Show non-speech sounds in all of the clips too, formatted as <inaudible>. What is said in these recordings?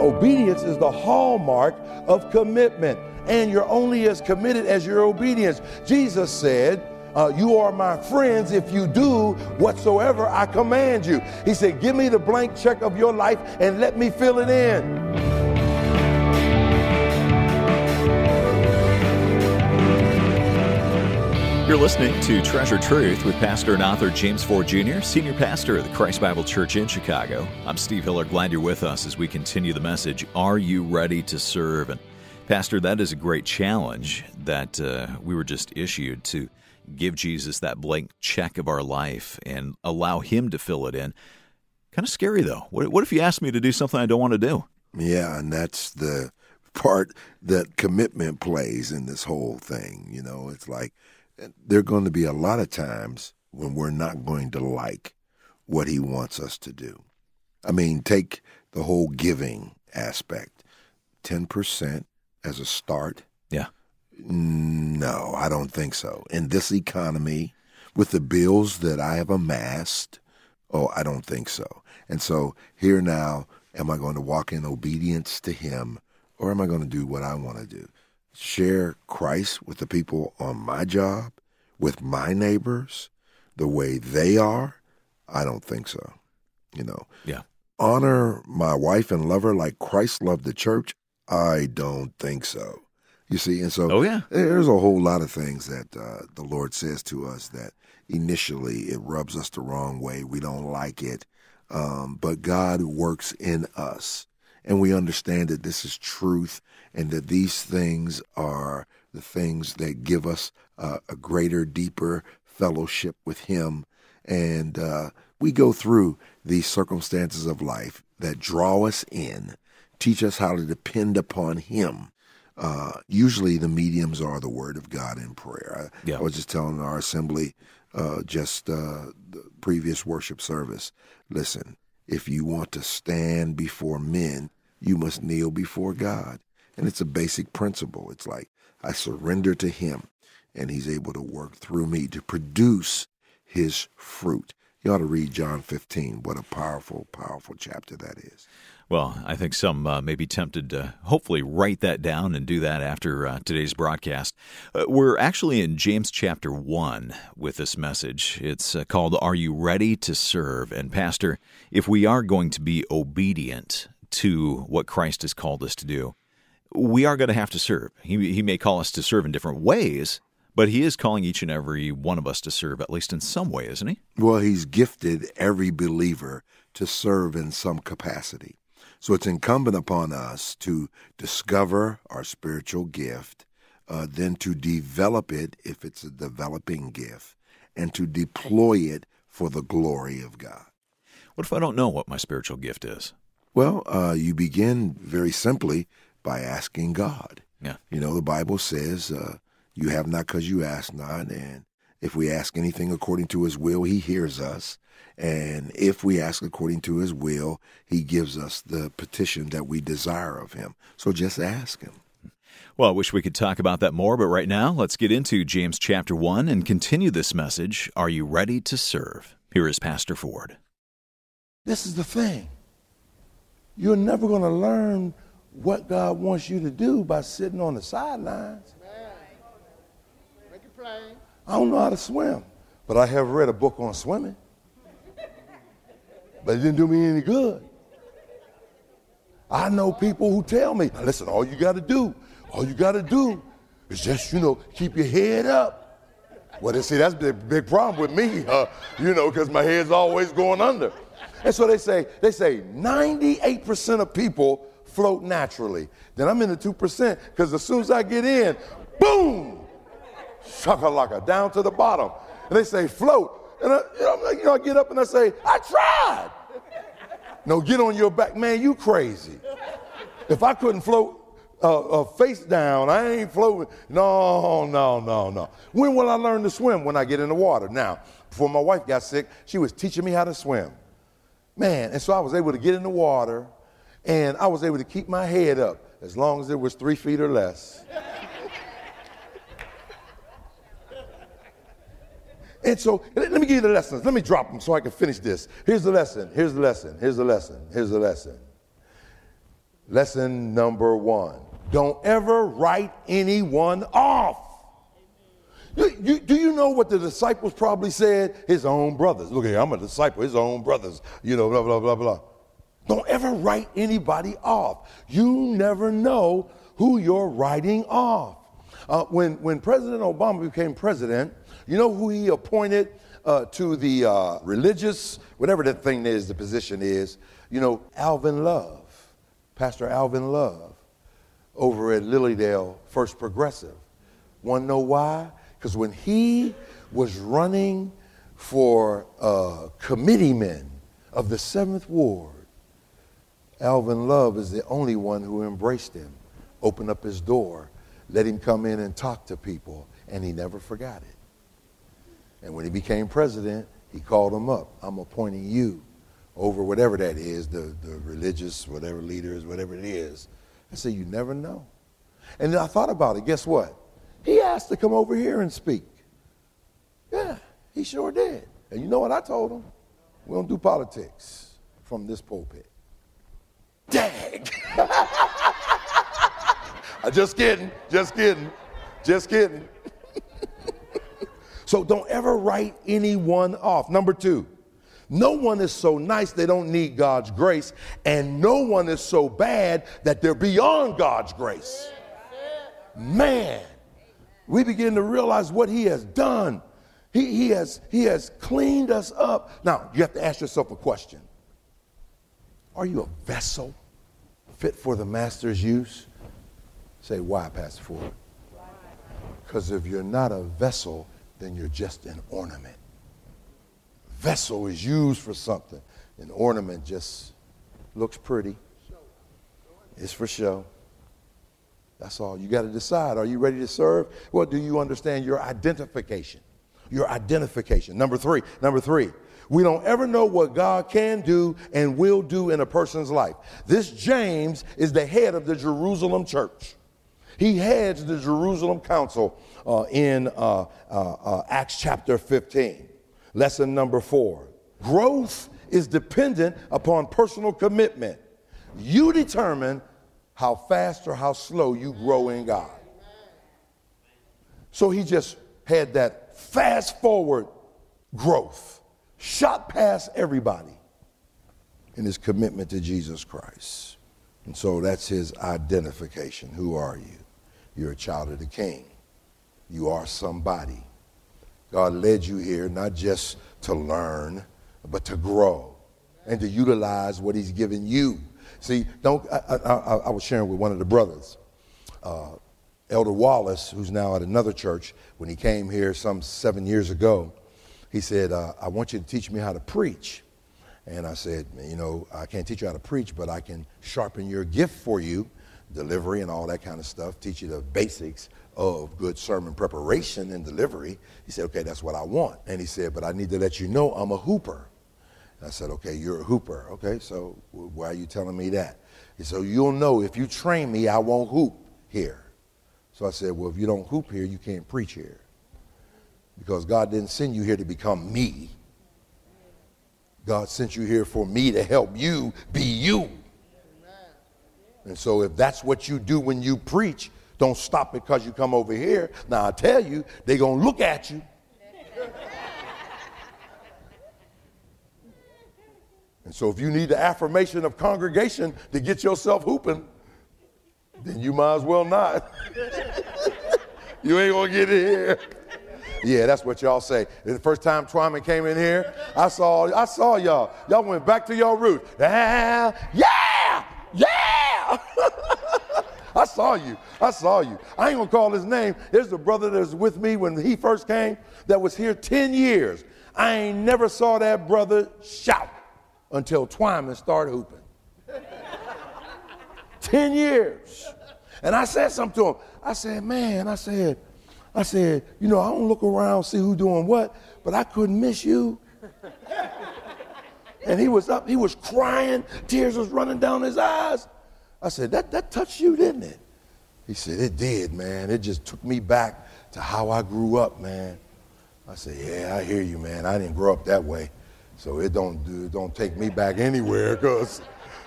obedience is the hallmark of commitment. And you're only as committed as your obedience. Jesus said, uh, You are my friends if you do whatsoever I command you. He said, Give me the blank check of your life and let me fill it in. You're listening to Treasured Truth with Pastor and author James Ford Jr., Senior Pastor of the Christ Bible Church in Chicago. I'm Steve Hiller. Glad you're with us as we continue the message Are you ready to serve? And, Pastor, that is a great challenge that uh, we were just issued to give Jesus that blank check of our life and allow Him to fill it in. Kind of scary, though. What, what if you ask me to do something I don't want to do? Yeah, and that's the part that commitment plays in this whole thing. You know, it's like, there are going to be a lot of times when we're not going to like what he wants us to do. I mean, take the whole giving aspect 10% as a start. Yeah. No, I don't think so. In this economy, with the bills that I have amassed, oh, I don't think so. And so here now, am I going to walk in obedience to him or am I going to do what I want to do? Share Christ with the people on my job, with my neighbors, the way they are? I don't think so. You know. Yeah. Honor my wife and lover like Christ loved the church? I don't think so. You see, and so oh, yeah. there's a whole lot of things that uh, the Lord says to us that initially it rubs us the wrong way. We don't like it. Um, but God works in us and we understand that this is truth and that these things are the things that give us uh, a greater, deeper fellowship with Him. And uh, we go through these circumstances of life that draw us in, teach us how to depend upon Him. Uh, usually the mediums are the Word of God in prayer. I, yeah. I was just telling our assembly uh, just uh, the previous worship service listen, if you want to stand before men, you must kneel before God. And it's a basic principle. It's like I surrender to Him, and He's able to work through me to produce His fruit. You ought to read John 15. What a powerful, powerful chapter that is. Well, I think some uh, may be tempted to hopefully write that down and do that after uh, today's broadcast. Uh, we're actually in James chapter 1 with this message. It's uh, called Are You Ready to Serve? And, Pastor, if we are going to be obedient to what Christ has called us to do, we are going to have to serve. He, he may call us to serve in different ways, but he is calling each and every one of us to serve, at least in some way, isn't he? Well, he's gifted every believer to serve in some capacity. So it's incumbent upon us to discover our spiritual gift, uh, then to develop it if it's a developing gift, and to deploy it for the glory of God. What if I don't know what my spiritual gift is? Well, uh, you begin very simply by asking God. Yeah. You know, the Bible says, uh, you have not because you ask not. And if we ask anything according to his will, he hears us. And if we ask according to his will, he gives us the petition that we desire of him. So just ask him. Well, I wish we could talk about that more, but right now, let's get into James chapter 1 and continue this message. Are you ready to serve? Here is Pastor Ford. This is the thing. You're never going to learn what God wants you to do by sitting on the sidelines. Make it plain. I don't know how to swim, but I have read a book on swimming. But it didn't do me any good. I know people who tell me, listen, all you got to do, all you got to do is just, you know, keep your head up. Well, they see, that's the big problem with me, <laughs> uh, you know, because my head's always going under. And so they say, they say 98% of people float naturally. Then I'm in the 2% because as soon as I get in, boom, shakalaka, down to the bottom. And they say, float. And I, you know, I get up and I say, I tried. No, get on your back. Man, you crazy. If I couldn't float uh, uh, face down, I ain't floating. No, no, no, no. When will I learn to swim? When I get in the water. Now, before my wife got sick, she was teaching me how to swim. Man, and so I was able to get in the water and I was able to keep my head up as long as it was three feet or less. And so, let me give you the lessons. Let me drop them so I can finish this. Here's the lesson. Here's the lesson. Here's the lesson. Here's the lesson. Lesson number one don't ever write anyone off. You, you, do you know what the disciples probably said? His own brothers. Look here, I'm a disciple, his own brothers, you know, blah, blah, blah, blah. Don't ever write anybody off. You never know who you're writing off. Uh, when, when President Obama became president, you know who he appointed uh, to the uh, religious, whatever that thing is, the position is? You know, Alvin Love, Pastor Alvin Love, over at Lilydale First Progressive. Want to know why? Because when he was running for uh, committeeman of the Seventh Ward, Alvin Love is the only one who embraced him, opened up his door, let him come in and talk to people, and he never forgot it. And when he became president, he called him up. I'm appointing you over whatever that is, the, the religious, whatever leaders, whatever it is. I said, You never know. And then I thought about it. Guess what? He asked to come over here and speak. Yeah, he sure did. And you know what I told him? We don't do politics from this pulpit. Dag! <laughs> I'm just kidding, just kidding, just kidding. so don't ever write anyone off. Number two, no one is so nice they don't need God's grace, and no one is so bad that they're beyond God's grace. Man, we begin to realize what He has done. He, he, has, he has cleaned us up. Now, you have to ask yourself a question Are you a vessel fit for the Master's use? Say, why, Pastor Ford? Because if you're not a vessel, then you're just an ornament vessel is used for something. An ornament just looks pretty. It's for show. That's all. You got to decide. Are you ready to serve? Well, do you understand your identification? Your identification. Number three. Number three. We don't ever know what God can do and will do in a person's life. This James is the head of the Jerusalem church. He heads the Jerusalem council uh, in uh, uh, uh Acts chapter 15. Lesson number four growth is dependent upon personal commitment. You determine how fast or how slow you grow in God. So he just had that fast forward growth, shot past everybody in his commitment to Jesus Christ. And so that's his identification. Who are you? You're a child of the king. You are somebody. God led you here not just to learn, but to grow and to utilize what He's given you. See, don't. I, I, I was sharing with one of the brothers, uh, Elder Wallace, who's now at another church. When he came here some seven years ago, he said, uh, "I want you to teach me how to preach." And I said, "You know, I can't teach you how to preach, but I can sharpen your gift for you, delivery and all that kind of stuff. Teach you the basics of good sermon preparation and delivery. He said, okay, that's what I want. And he said, but I need to let you know I'm a hooper. And I said, okay, you're a hooper. Okay, so why are you telling me that? He said, you'll know if you train me, I won't hoop here. So I said, well, if you don't hoop here, you can't preach here. Because God didn't send you here to become me. God sent you here for me to help you be you. And so if that's what you do when you preach, don't stop because you come over here. Now, I tell you, they're going to look at you. and so, if you need the affirmation of congregation to get yourself hooping, then you might as well not. <laughs> you ain't going to get it here. Yeah, that's what y'all say. The first time Twyman came in here, I saw, I saw y'all. Y'all went back to your roots. Ah, yeah, yeah. I saw you. I saw you. I ain't gonna call his name. There's a brother that was with me when he first came that was here 10 years. I ain't never saw that brother shout until Twyman started hooping. <laughs> 10 years. And I said something to him. I said, man, I said, I said, you know, I don't look around, see who doing what, but I couldn't miss you. <laughs> and he was up, he was crying, tears was running down his eyes. I said, that, that touched you, didn't it? He said, it did, man. It just took me back to how I grew up, man. I said, yeah, I hear you, man. I didn't grow up that way. So it don't, it don't take me back anywhere because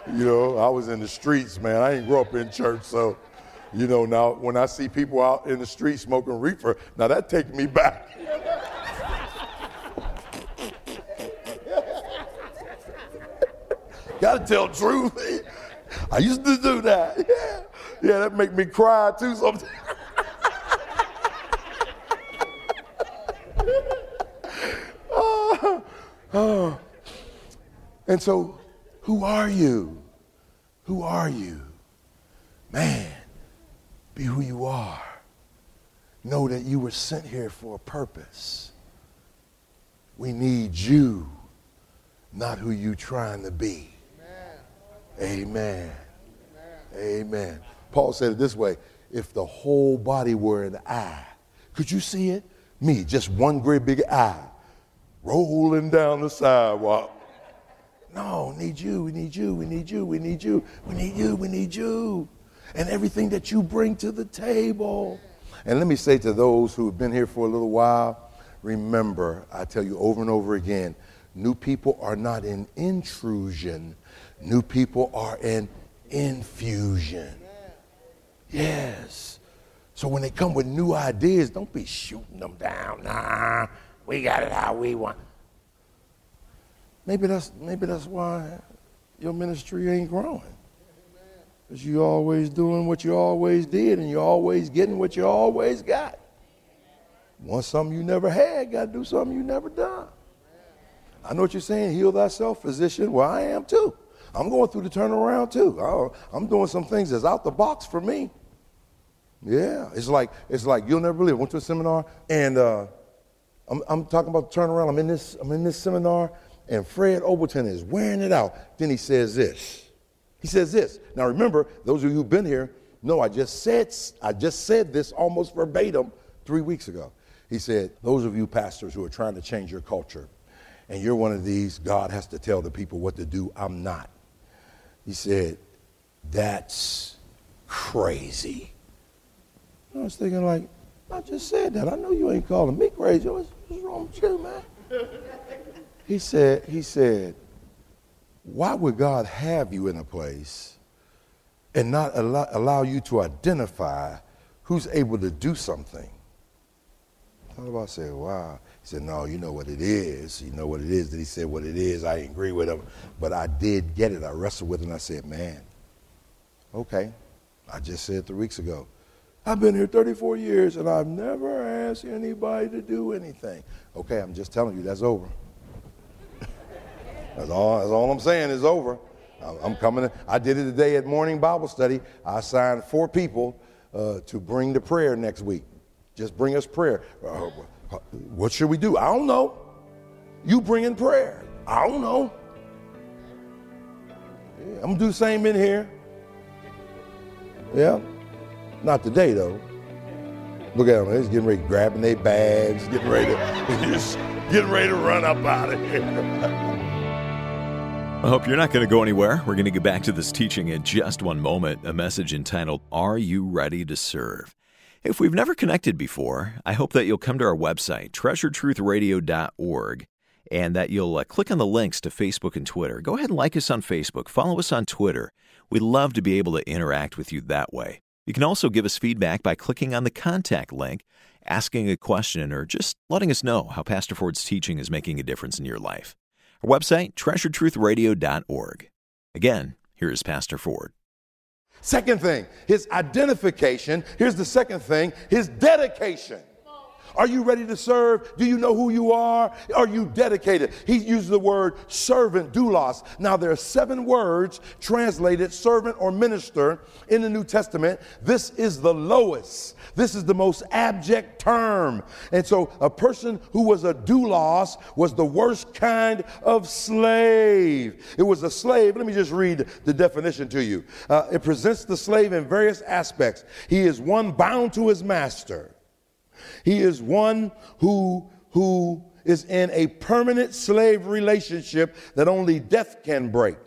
You know, I was in the streets, man. I didn't grow up in church, so you know, now when I see people out in the street smoking reefer, now that takes me back. <laughs> Gotta tell truth. I used to do that. <laughs> Yeah, yeah that make me cry too sometimes. <laughs> oh, oh. And so, who are you? Who are you? Man, be who you are. Know that you were sent here for a purpose. We need you, not who you trying to be. Amen. Amen. Amen. Paul said it this way if the whole body were an eye, could you see it? Me, just one great big eye rolling down the sidewalk. No, need you, we need you, we need you, we need you, we need you, we need you and everything that you bring to the table. And let me say to those who have been here for a little while, remember, I tell you over and over again, new people are not an intrusion, new people are an infusion. Yes. So when they come with new ideas, don't be shooting them down. Nah, we got it how we want. Maybe that's maybe that's why your ministry ain't growing. Because you always doing what you always did and you're always getting what you always got. Want something you never had, got to do something you never done. I know what you're saying, heal thyself, physician. Well, I am too. I'm going through the turnaround too. I'm doing some things that's out the box for me. Yeah, it's like it's like you'll never believe. I went to a seminar and uh, I'm, I'm talking about the turnaround. I'm in this I'm in this seminar and Fred Overton is wearing it out. Then he says this. He says this. Now remember, those of you who've been here know I just said I just said this almost verbatim three weeks ago. He said, those of you pastors who are trying to change your culture, and you're one of these, God has to tell the people what to do. I'm not. He said, that's crazy. I was thinking like, I just said that. I know you ain't calling me crazy. What's, what's wrong with you, man? he said, he said, why would God have you in a place and not allow, allow you to identify who's able to do something? I thought about saying, wow. He said, no, you know what it is. You know what it is. That he said what it is. I agree with him. But I did get it. I wrestled with it and I said, man, okay. I just said three weeks ago. I've been here 34 years and I've never asked anybody to do anything. Okay, I'm just telling you, that's over. <laughs> That's all, that's all I'm saying is over. I'm coming. I did it today at morning Bible study. I assigned four people uh, to bring the prayer next week. Just bring us prayer. Uh, what should we do? I don't know. You bring in prayer. I don't know. I'm gonna do the same in here. Yeah, not today though. Look at them. They're getting ready, grabbing their bags, getting ready to, <laughs> just getting ready to run up out of here. I hope you're not going to go anywhere. We're going to get back to this teaching in just one moment, a message entitled, Are You Ready to Serve? If we've never connected before, I hope that you'll come to our website, treasuredtruthradio.org, and that you'll uh, click on the links to Facebook and Twitter. Go ahead and like us on Facebook, follow us on Twitter. We'd love to be able to interact with you that way. You can also give us feedback by clicking on the contact link, asking a question, or just letting us know how Pastor Ford's teaching is making a difference in your life. Our website, treasuredtruthradio.org. Again, here is Pastor Ford. Second thing, his identification. Here's the second thing, his dedication. Are you ready to serve? Do you know who you are? Are you dedicated? He uses the word servant, doulos. Now, there are seven words translated servant or minister in the New Testament. This is the lowest, this is the most abject term. And so, a person who was a doulos was the worst kind of slave. It was a slave. Let me just read the definition to you. Uh, it presents the slave in various aspects. He is one bound to his master. He is one who, who is in a permanent slave relationship that only death can break.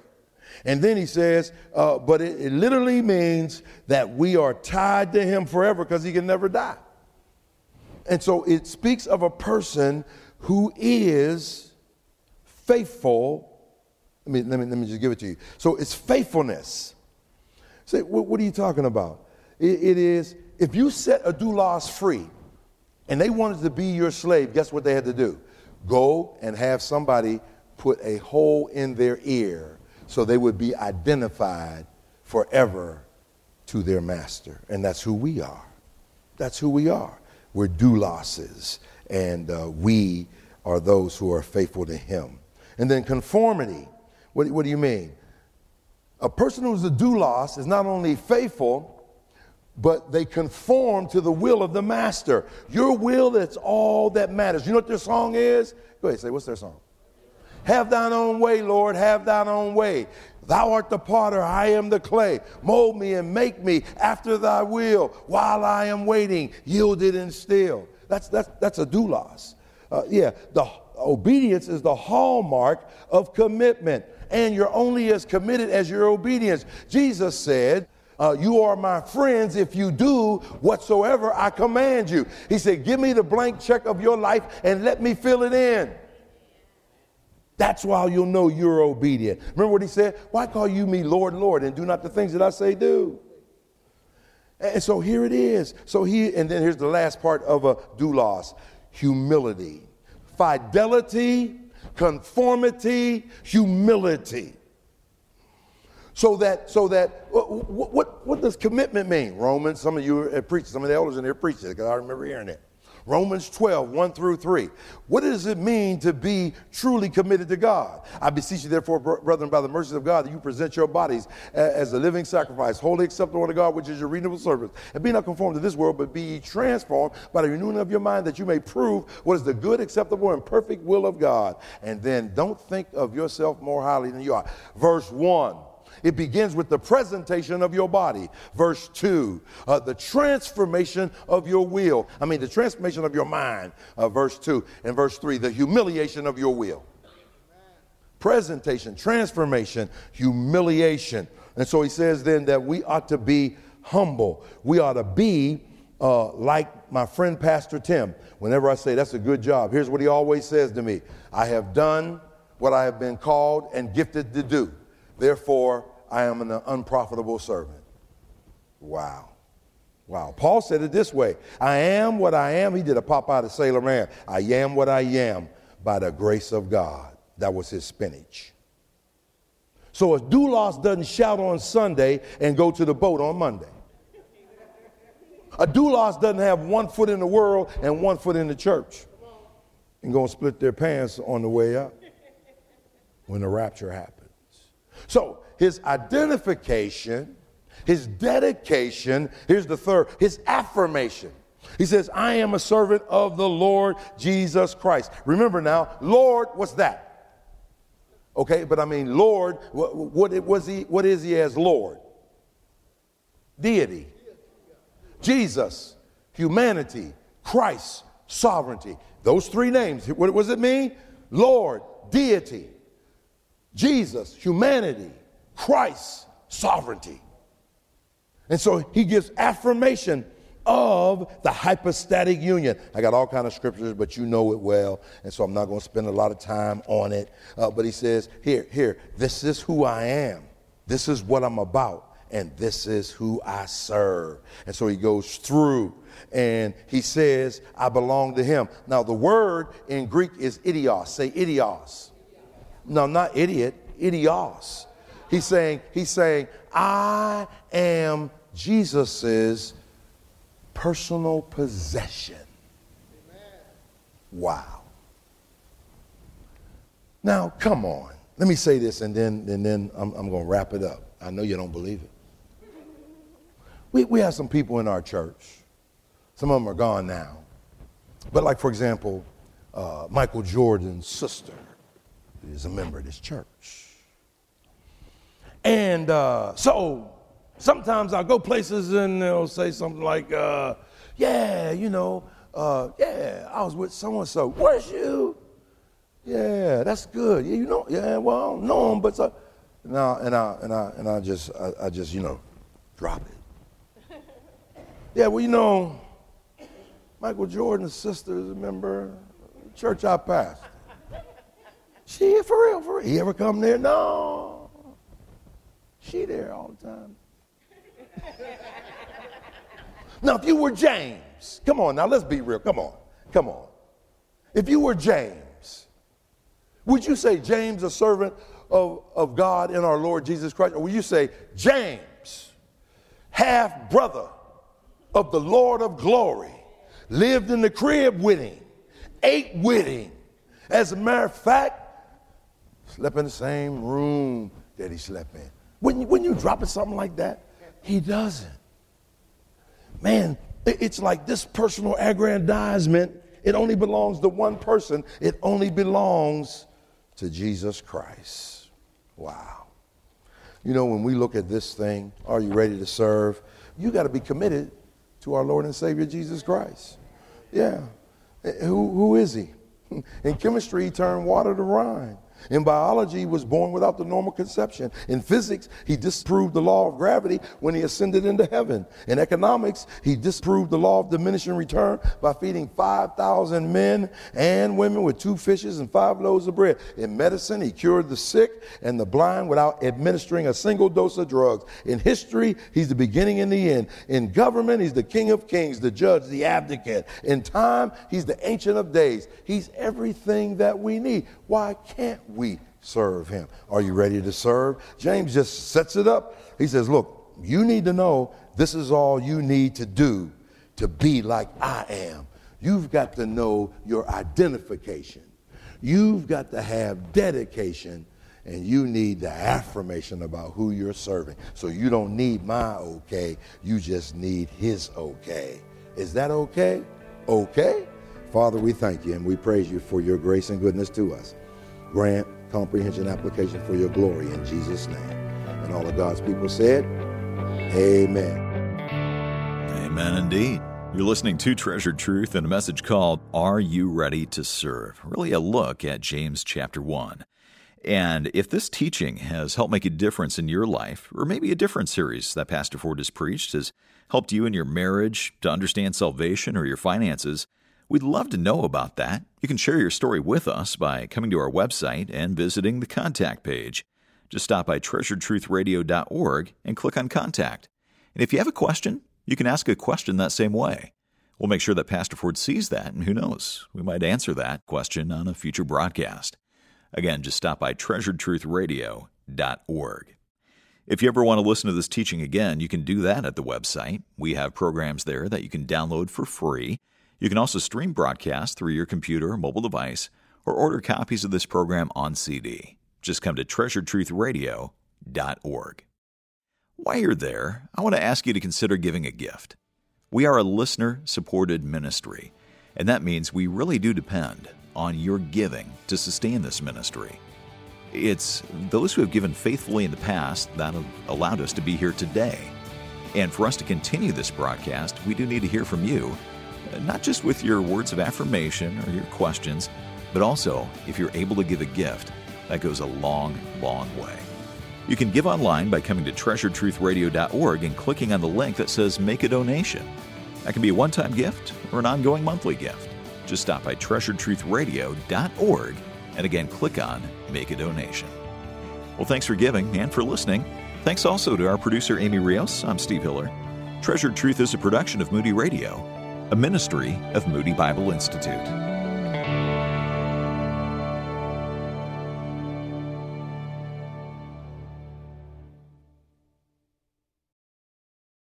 And then he says, uh, but it, it literally means that we are tied to him forever because he can never die. And so it speaks of a person who is faithful Let me, let me, let me just give it to you. So it's faithfulness. Say, what, what are you talking about? It, it is, if you set a doulos free and they wanted to be your slave, guess what they had to do? Go and have somebody put a hole in their ear so they would be identified forever to their master. And that's who we are. That's who we are. We're douloses, and uh, we are those who are faithful to him. And then conformity. What, what do you mean? A person who's a doulos is not only faithful, but they conform to the will of the master. Your will, that's all that matters. You know what their song is? Go ahead, say, what's their song? Have thine own way, Lord, have thine own way. Thou art the potter, I am the clay. Mold me and make me after thy will while I am waiting, yielded and still. That's, that's, that's a doulos. Uh, yeah, the obedience is the hallmark of commitment, and you're only as committed as your obedience. Jesus said, uh, you are my friends if you do whatsoever I command you. He said, Give me the blank check of your life and let me fill it in. That's why you'll know you're obedient. Remember what he said? Why call you me Lord, Lord, and do not the things that I say do? And so here it is. So he, and then here's the last part of a doulos humility, fidelity, conformity, humility. So that, so that, uh, what, what, what does commitment mean? Romans, some of you are preaching, some of the elders in here preach it, because I remember hearing it. Romans 12, 1 through 3. What does it mean to be truly committed to God? I beseech you, therefore, brethren, by the mercies of God, that you present your bodies uh, as a living sacrifice, wholly acceptable to God, which is your reasonable service. And be not conformed to this world, but be transformed by the renewing of your mind, that you may prove what is the good, acceptable, and perfect will of God. And then don't think of yourself more highly than you are. Verse 1. It begins with the presentation of your body. Verse 2, uh, the transformation of your will. I mean, the transformation of your mind. Uh, verse 2. And verse 3, the humiliation of your will. Presentation, transformation, humiliation. And so he says then that we ought to be humble. We ought to be uh, like my friend Pastor Tim. Whenever I say that's a good job, here's what he always says to me I have done what I have been called and gifted to do. Therefore, I am an unprofitable servant. Wow. Wow. Paul said it this way I am what I am. He did a Popeye the Sailor Man. I am what I am by the grace of God. That was his spinach. So a doulos doesn't shout on Sunday and go to the boat on Monday. A doulos doesn't have one foot in the world and one foot in the church and go and split their pants on the way up when the rapture happens. So his identification, his dedication, here's the third, his affirmation. He says, I am a servant of the Lord Jesus Christ. Remember now, Lord, what's that? Okay, but I mean, Lord, what, what, was he, what is he as Lord? Deity. Jesus, humanity, Christ, sovereignty. Those three names, what does it mean? Lord, deity, Jesus, humanity, Christ, sovereignty. And so he gives affirmation of the hypostatic union. I got all kind of scriptures, but you know it well, and so I'm not going to spend a lot of time on it. Uh, but he says, here, here, this is who I am. This is what I'm about, and this is who I serve. And so he goes through and he says, I belong to him. Now, the word in Greek is idios. Say idios. No, not idiot, idios. He's saying, he's saying, I am Jesus's personal possession. Wow. Now, come on. Let me say this and then, and then I'm, I'm going to wrap it up. I know you don't believe it. We, we have some people in our church. Some of them are gone now. But, like, for example, uh, Michael Jordan's sister is a member of this church. And uh, so sometimes I'll go places and they'll say something like, uh, yeah, you know, uh, yeah, I was with someone so. Where's you? Yeah, that's good. Yeah, you know, yeah, well, I don't know him, but so. And I, and I, and I, and I just, I, I just, you know, drop it. <laughs> yeah, well, you know, Michael Jordan's sister is a member church I passed. <laughs> She for real, for real. He ever come there? No. She there all the time. now, if you were James, come on now, let's be real. Come on, come on. If you were James, would you say James, a servant of, of God in our Lord Jesus Christ? Or would you say James, half brother of the Lord of glory, lived in the crib with him, ate with him? As a matter of fact, slept in the same room that he slept in. When you, when you drop it something like that, he doesn't. Man, it's like this personal aggrandizement. It only belongs to one person. It only belongs to Jesus Christ. Wow. You know, when we look at this thing, are you ready to serve? You got to be committed to our Lord and Savior Jesus Christ. Yeah. Eh, who, who is he? <laughs> In chemistry, he turned water to wine. In biology, he was born without the normal conception. In physics, he disproved the law of gravity when he ascended into heaven. In economics, he disproved the law of diminishing return by feeding 5,000 men and women with two fishes and five loaves of bread. In medicine, he cured the sick and the blind without administering a single dose of drugs. In history, he's the beginning and the end. In government, he's the king of kings, the judge, the advocate. In time, he's the ancient of days. He's everything that we need. Why can't we serve him? Are you ready to serve? James just sets it up. He says, Look, you need to know this is all you need to do to be like I am. You've got to know your identification. You've got to have dedication and you need the affirmation about who you're serving. So you don't need my okay, you just need his okay. Is that okay? Okay? Father, we thank you and we praise you for your grace and goodness to us. Grant comprehension application for your glory in Jesus' name. And all of God's people said, Amen. Amen indeed. You're listening to Treasured Truth and a message called Are You Ready to Serve? Really a look at James chapter 1. And if this teaching has helped make a difference in your life, or maybe a different series that Pastor Ford has preached has helped you in your marriage to understand salvation or your finances, We'd love to know about that. You can share your story with us by coming to our website and visiting the contact page. Just stop by treasuredtruthradio.org and click on contact. And if you have a question, you can ask a question that same way. We'll make sure that Pastor Ford sees that, and who knows, we might answer that question on a future broadcast. Again, just stop by treasuredtruthradio.org. If you ever want to listen to this teaching again, you can do that at the website. We have programs there that you can download for free. You can also stream broadcasts through your computer or mobile device or order copies of this program on CD. Just come to treasuredtruthradio.org. While you're there, I want to ask you to consider giving a gift. We are a listener supported ministry, and that means we really do depend on your giving to sustain this ministry. It's those who have given faithfully in the past that have allowed us to be here today. And for us to continue this broadcast, we do need to hear from you not just with your words of affirmation or your questions, but also if you're able to give a gift. That goes a long, long way. You can give online by coming to treasuredtruthradio.org and clicking on the link that says Make a Donation. That can be a one time gift or an ongoing monthly gift. Just stop by treasuredtruthradio.org and again click on Make a Donation. Well, thanks for giving and for listening. Thanks also to our producer, Amy Rios. I'm Steve Hiller. Treasured Truth is a production of Moody Radio a ministry of Moody Bible Institute.